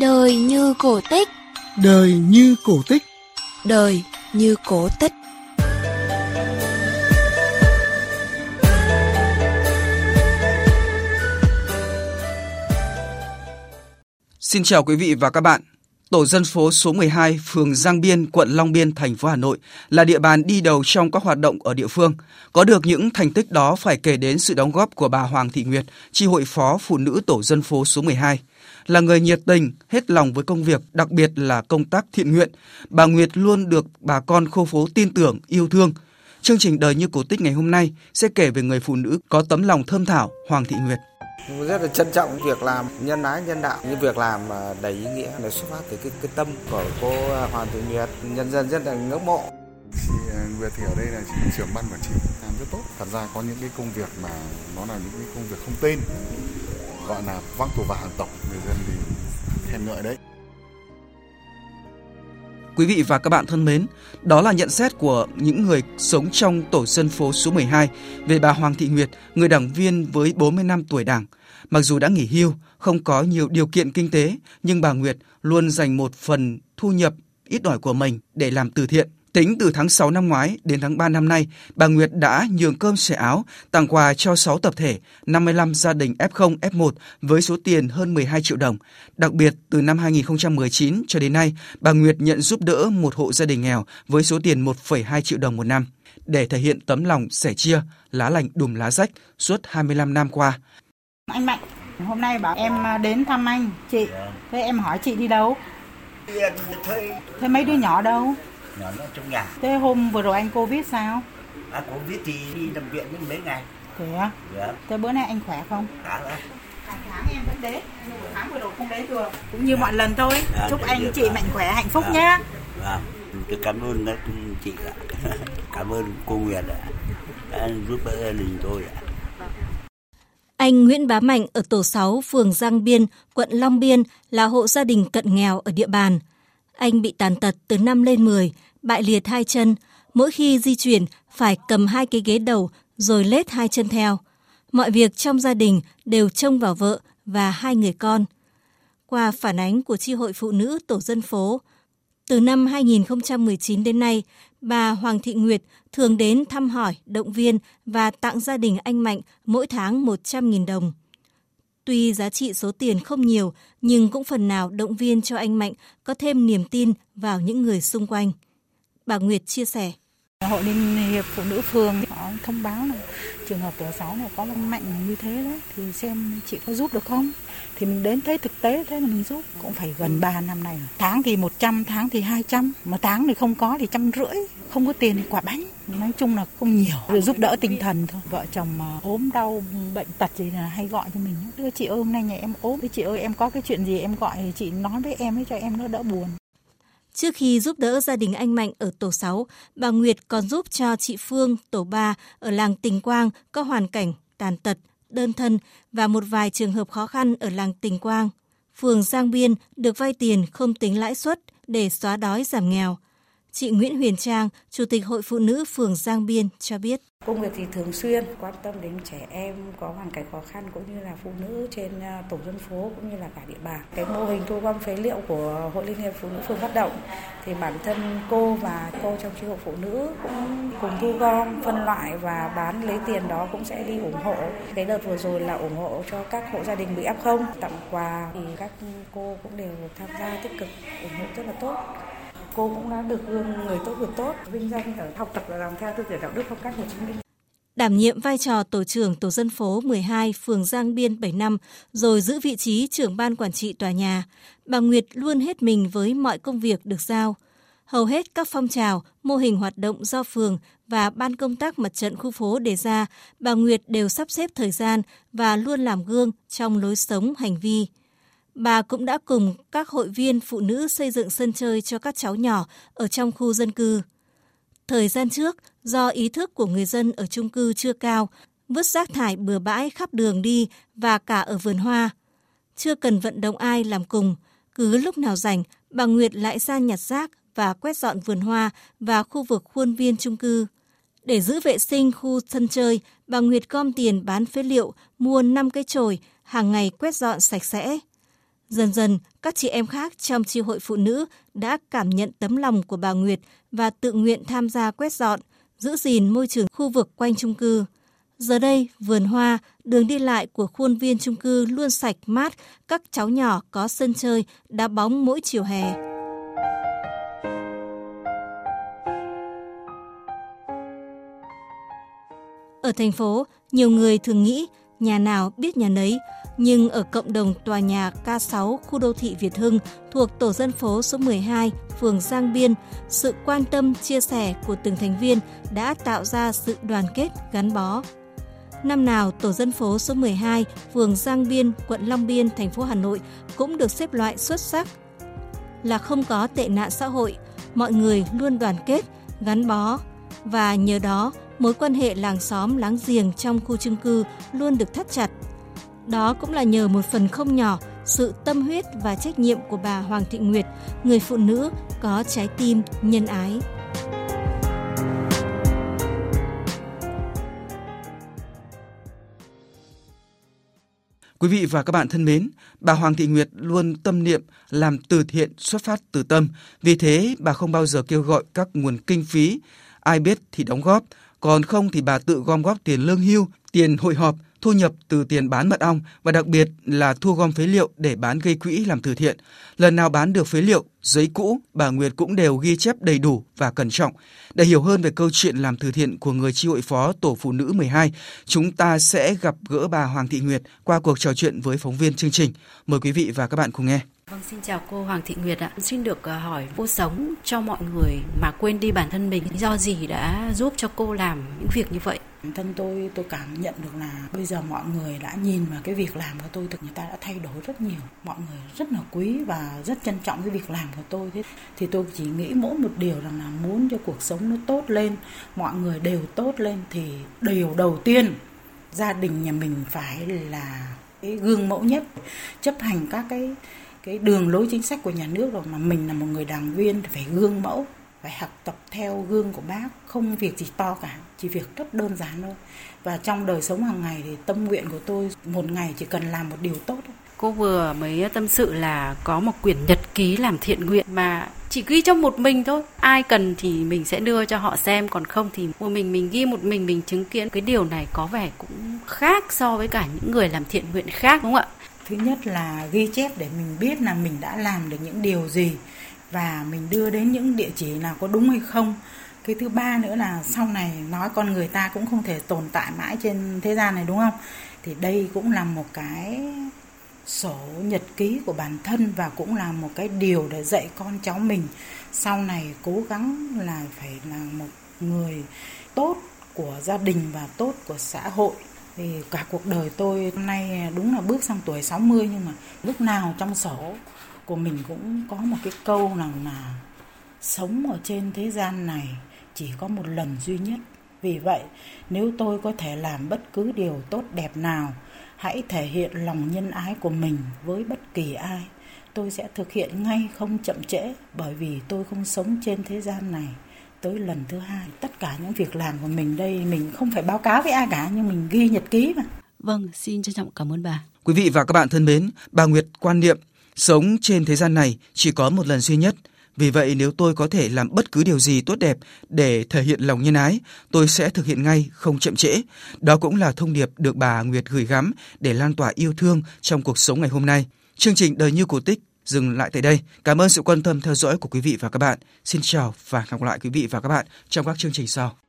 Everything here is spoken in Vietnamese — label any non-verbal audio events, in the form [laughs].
Đời như cổ tích Đời như cổ tích Đời như cổ tích Xin chào quý vị và các bạn. Tổ dân phố số 12, phường Giang Biên, quận Long Biên, thành phố Hà Nội là địa bàn đi đầu trong các hoạt động ở địa phương. Có được những thành tích đó phải kể đến sự đóng góp của bà Hoàng Thị Nguyệt, tri hội phó phụ nữ tổ dân phố số 12. Là người nhiệt tình, hết lòng với công việc, đặc biệt là công tác thiện nguyện, bà Nguyệt luôn được bà con khu phố tin tưởng, yêu thương. Chương trình Đời như cổ tích ngày hôm nay sẽ kể về người phụ nữ có tấm lòng thơm thảo Hoàng Thị Nguyệt. Rất là trân trọng việc làm nhân ái nhân đạo. Những việc làm đầy ý nghĩa để xuất phát từ cái, cái tâm của cô Hoàng Thị Nguyệt. Nhân dân rất là ngưỡng mộ. Chị à, Nguyệt thì ở đây là chị trưởng ban quản trị. Làm rất tốt. Thật ra có những cái công việc mà nó là những cái công việc không tên gọi là vác tù và hàng tộc. Người dân thì khen ngợi đấy. Quý vị và các bạn thân mến, đó là nhận xét của những người sống trong tổ dân phố số 12 về bà Hoàng Thị Nguyệt, người đảng viên với 40 năm tuổi đảng. Mặc dù đã nghỉ hưu, không có nhiều điều kiện kinh tế, nhưng bà Nguyệt luôn dành một phần thu nhập ít ỏi của mình để làm từ thiện. Tính từ tháng 6 năm ngoái đến tháng 3 năm nay, bà Nguyệt đã nhường cơm xẻ áo, tặng quà cho 6 tập thể, 55 gia đình F0, F1 với số tiền hơn 12 triệu đồng. Đặc biệt, từ năm 2019 cho đến nay, bà Nguyệt nhận giúp đỡ một hộ gia đình nghèo với số tiền 1,2 triệu đồng một năm. Để thể hiện tấm lòng sẻ chia, lá lành đùm lá rách suốt 25 năm qua. Anh Mạnh, hôm nay bảo em đến thăm anh, chị. Thế em hỏi chị đi đâu? Thế mấy đứa nhỏ đâu? Nhỏ nó trong nhà. Thế hôm vừa rồi anh covid sao? À covid thì đi nằm viện những mấy ngày. Thế à dạ. thế bữa nay anh khỏe không? Khá lắm tháng em vẫn đến tháng vừa rồi không đến được. Cũng như mọi lần thôi. À, chúc anh chị mạnh khỏe hạnh phúc à, nhé à, tôi cảm ơn đó chị ạ. [laughs] Cảm ơn cô Nguyệt ạ. Đã giúp đỡ gia đình tôi ạ. Anh Nguyễn Bá Mạnh ở tổ 6 phường Giang Biên, quận Long Biên là hộ gia đình cận nghèo ở địa bàn. Anh bị tàn tật từ năm lên 10, bại liệt hai chân, mỗi khi di chuyển phải cầm hai cái ghế đầu rồi lết hai chân theo. Mọi việc trong gia đình đều trông vào vợ và hai người con. Qua phản ánh của tri hội Phụ nữ Tổ dân phố, từ năm 2019 đến nay, bà Hoàng Thị Nguyệt thường đến thăm hỏi, động viên và tặng gia đình anh Mạnh mỗi tháng 100.000 đồng. Tuy giá trị số tiền không nhiều, nhưng cũng phần nào động viên cho anh Mạnh có thêm niềm tin vào những người xung quanh. Bà Nguyệt chia sẻ. Hội Liên hiệp Phụ nữ phường họ thông báo là trường hợp tổ 6 này có mạnh như thế đấy thì xem chị có giúp được không. Thì mình đến thấy thực tế thế là mình giúp. Cũng phải gần 3 năm này tháng thì 100 tháng thì 200 mà tháng thì không có thì trăm rưỡi. Không có tiền thì quả bánh nói chung là không nhiều. Rồi giúp đỡ tinh thần thôi. Vợ chồng mà ốm đau bệnh tật gì là hay gọi cho mình. Đưa chị ơi hôm nay nhà em ốm. Chị ơi em có cái chuyện gì em gọi thì chị nói với em ấy cho em nó đỡ buồn. Trước khi giúp đỡ gia đình anh Mạnh ở tổ 6, bà Nguyệt còn giúp cho chị Phương, tổ 3 ở làng Tình Quang có hoàn cảnh tàn tật, đơn thân và một vài trường hợp khó khăn ở làng Tình Quang. Phường Giang Biên được vay tiền không tính lãi suất để xóa đói giảm nghèo. Chị Nguyễn Huyền Trang, Chủ tịch Hội Phụ nữ phường Giang Biên cho biết. Công việc thì thường xuyên quan tâm đến trẻ em có hoàn cảnh khó khăn cũng như là phụ nữ trên à, tổ dân phố cũng như là cả địa bàn. Cái mô hình thu gom phế liệu của Hội Liên hiệp Phụ nữ phường phát động thì bản thân cô và cô trong chi hội phụ nữ cũng cùng thu gom, phân loại và bán lấy tiền đó cũng sẽ đi ủng hộ. Cái đợt vừa rồi là ủng hộ cho các hộ gia đình bị F0 tặng quà thì các cô cũng đều tham gia tích cực ủng hộ rất là tốt cô cũng đã được gương người tốt việc tốt, vinh danh ở học tập và làm theo tư tưởng đạo đức phong cách Hồ Chí Minh. Đảm nhiệm vai trò tổ trưởng tổ dân phố 12 phường Giang Biên 7 năm, rồi giữ vị trí trưởng ban quản trị tòa nhà, bà Nguyệt luôn hết mình với mọi công việc được giao. Hầu hết các phong trào, mô hình hoạt động do phường và ban công tác mặt trận khu phố đề ra, bà Nguyệt đều sắp xếp thời gian và luôn làm gương trong lối sống hành vi. Bà cũng đã cùng các hội viên phụ nữ xây dựng sân chơi cho các cháu nhỏ ở trong khu dân cư. Thời gian trước, do ý thức của người dân ở chung cư chưa cao, vứt rác thải bừa bãi khắp đường đi và cả ở vườn hoa. Chưa cần vận động ai làm cùng, cứ lúc nào rảnh, bà Nguyệt lại ra nhặt rác và quét dọn vườn hoa và khu vực khuôn viên chung cư. Để giữ vệ sinh khu sân chơi, bà Nguyệt gom tiền bán phế liệu, mua 5 cây chổi, hàng ngày quét dọn sạch sẽ. Dần dần, các chị em khác trong chi hội phụ nữ đã cảm nhận tấm lòng của bà Nguyệt và tự nguyện tham gia quét dọn, giữ gìn môi trường khu vực quanh chung cư. Giờ đây, vườn hoa, đường đi lại của khuôn viên chung cư luôn sạch mát, các cháu nhỏ có sân chơi, đá bóng mỗi chiều hè. Ở thành phố, nhiều người thường nghĩ nhà nào biết nhà nấy, nhưng ở cộng đồng tòa nhà K6 khu đô thị Việt Hưng thuộc tổ dân phố số 12, phường Giang Biên, sự quan tâm chia sẻ của từng thành viên đã tạo ra sự đoàn kết gắn bó. Năm nào, tổ dân phố số 12, phường Giang Biên, quận Long Biên, thành phố Hà Nội cũng được xếp loại xuất sắc. Là không có tệ nạn xã hội, mọi người luôn đoàn kết, gắn bó và nhờ đó mối quan hệ làng xóm láng giềng trong khu chung cư luôn được thắt chặt. Đó cũng là nhờ một phần không nhỏ sự tâm huyết và trách nhiệm của bà Hoàng Thị Nguyệt, người phụ nữ có trái tim nhân ái. Quý vị và các bạn thân mến, bà Hoàng Thị Nguyệt luôn tâm niệm làm từ thiện xuất phát từ tâm. Vì thế, bà không bao giờ kêu gọi các nguồn kinh phí. Ai biết thì đóng góp, còn không thì bà tự gom góp tiền lương hưu, tiền hội họp, thu nhập từ tiền bán mật ong và đặc biệt là thu gom phế liệu để bán gây quỹ làm từ thiện. Lần nào bán được phế liệu, giấy cũ, bà Nguyệt cũng đều ghi chép đầy đủ và cẩn trọng. Để hiểu hơn về câu chuyện làm từ thiện của người chi hội phó Tổ Phụ Nữ 12, chúng ta sẽ gặp gỡ bà Hoàng Thị Nguyệt qua cuộc trò chuyện với phóng viên chương trình. Mời quý vị và các bạn cùng nghe. Vâng, xin chào cô Hoàng Thị Nguyệt ạ. Xin được ờ, hỏi cô sống cho mọi người mà quên đi bản thân mình. Do gì đã giúp cho cô làm những việc như vậy? Bản thân tôi tôi cảm nhận được là bây giờ mọi người đã nhìn vào cái việc làm của tôi thì người ta đã thay đổi rất nhiều. Mọi người rất là quý và rất trân trọng cái việc làm của tôi. Thế thì tôi chỉ nghĩ mỗi một điều rằng là muốn cho cuộc sống nó tốt lên, mọi người đều tốt lên thì điều đầu tiên gia đình nhà mình phải là cái gương mẫu nhất chấp hành các cái cái đường lối chính sách của nhà nước rồi, mà mình là một người đảng viên thì phải gương mẫu, phải học tập theo gương của bác, không việc gì to cả, chỉ việc rất đơn giản thôi. Và trong đời sống hàng ngày thì tâm nguyện của tôi một ngày chỉ cần làm một điều tốt thôi. Cô vừa mới tâm sự là có một quyển nhật ký làm thiện nguyện mà chỉ ghi trong một mình thôi. Ai cần thì mình sẽ đưa cho họ xem, còn không thì một mình mình ghi, một mình mình chứng kiến. Cái điều này có vẻ cũng khác so với cả những người làm thiện nguyện khác, đúng không ạ? Thứ nhất là ghi chép để mình biết là mình đã làm được những điều gì và mình đưa đến những địa chỉ nào có đúng hay không. Cái thứ ba nữa là sau này nói con người ta cũng không thể tồn tại mãi trên thế gian này, đúng không? Thì đây cũng là một cái sổ nhật ký của bản thân và cũng là một cái điều để dạy con cháu mình. Sau này cố gắng là phải là một người tốt của gia đình và tốt của xã hội thì cả cuộc đời tôi hôm nay đúng là bước sang tuổi 60 nhưng mà lúc nào trong sổ của mình cũng có một cái câu rằng là sống ở trên thế gian này chỉ có một lần duy nhất. Vì vậy, nếu tôi có thể làm bất cứ điều tốt đẹp nào, hãy thể hiện lòng nhân ái của mình với bất kỳ ai. Tôi sẽ thực hiện ngay không chậm trễ bởi vì tôi không sống trên thế gian này tới lần thứ hai tất cả những việc làm của mình đây mình không phải báo cáo với ai cả nhưng mình ghi nhật ký mà vâng xin trân trọng cảm ơn bà quý vị và các bạn thân mến bà Nguyệt quan niệm sống trên thế gian này chỉ có một lần duy nhất vì vậy nếu tôi có thể làm bất cứ điều gì tốt đẹp để thể hiện lòng nhân ái, tôi sẽ thực hiện ngay, không chậm trễ. Đó cũng là thông điệp được bà Nguyệt gửi gắm để lan tỏa yêu thương trong cuộc sống ngày hôm nay. Chương trình Đời như cổ tích dừng lại tại đây. Cảm ơn sự quan tâm theo dõi của quý vị và các bạn. Xin chào và hẹn gặp lại quý vị và các bạn trong các chương trình sau.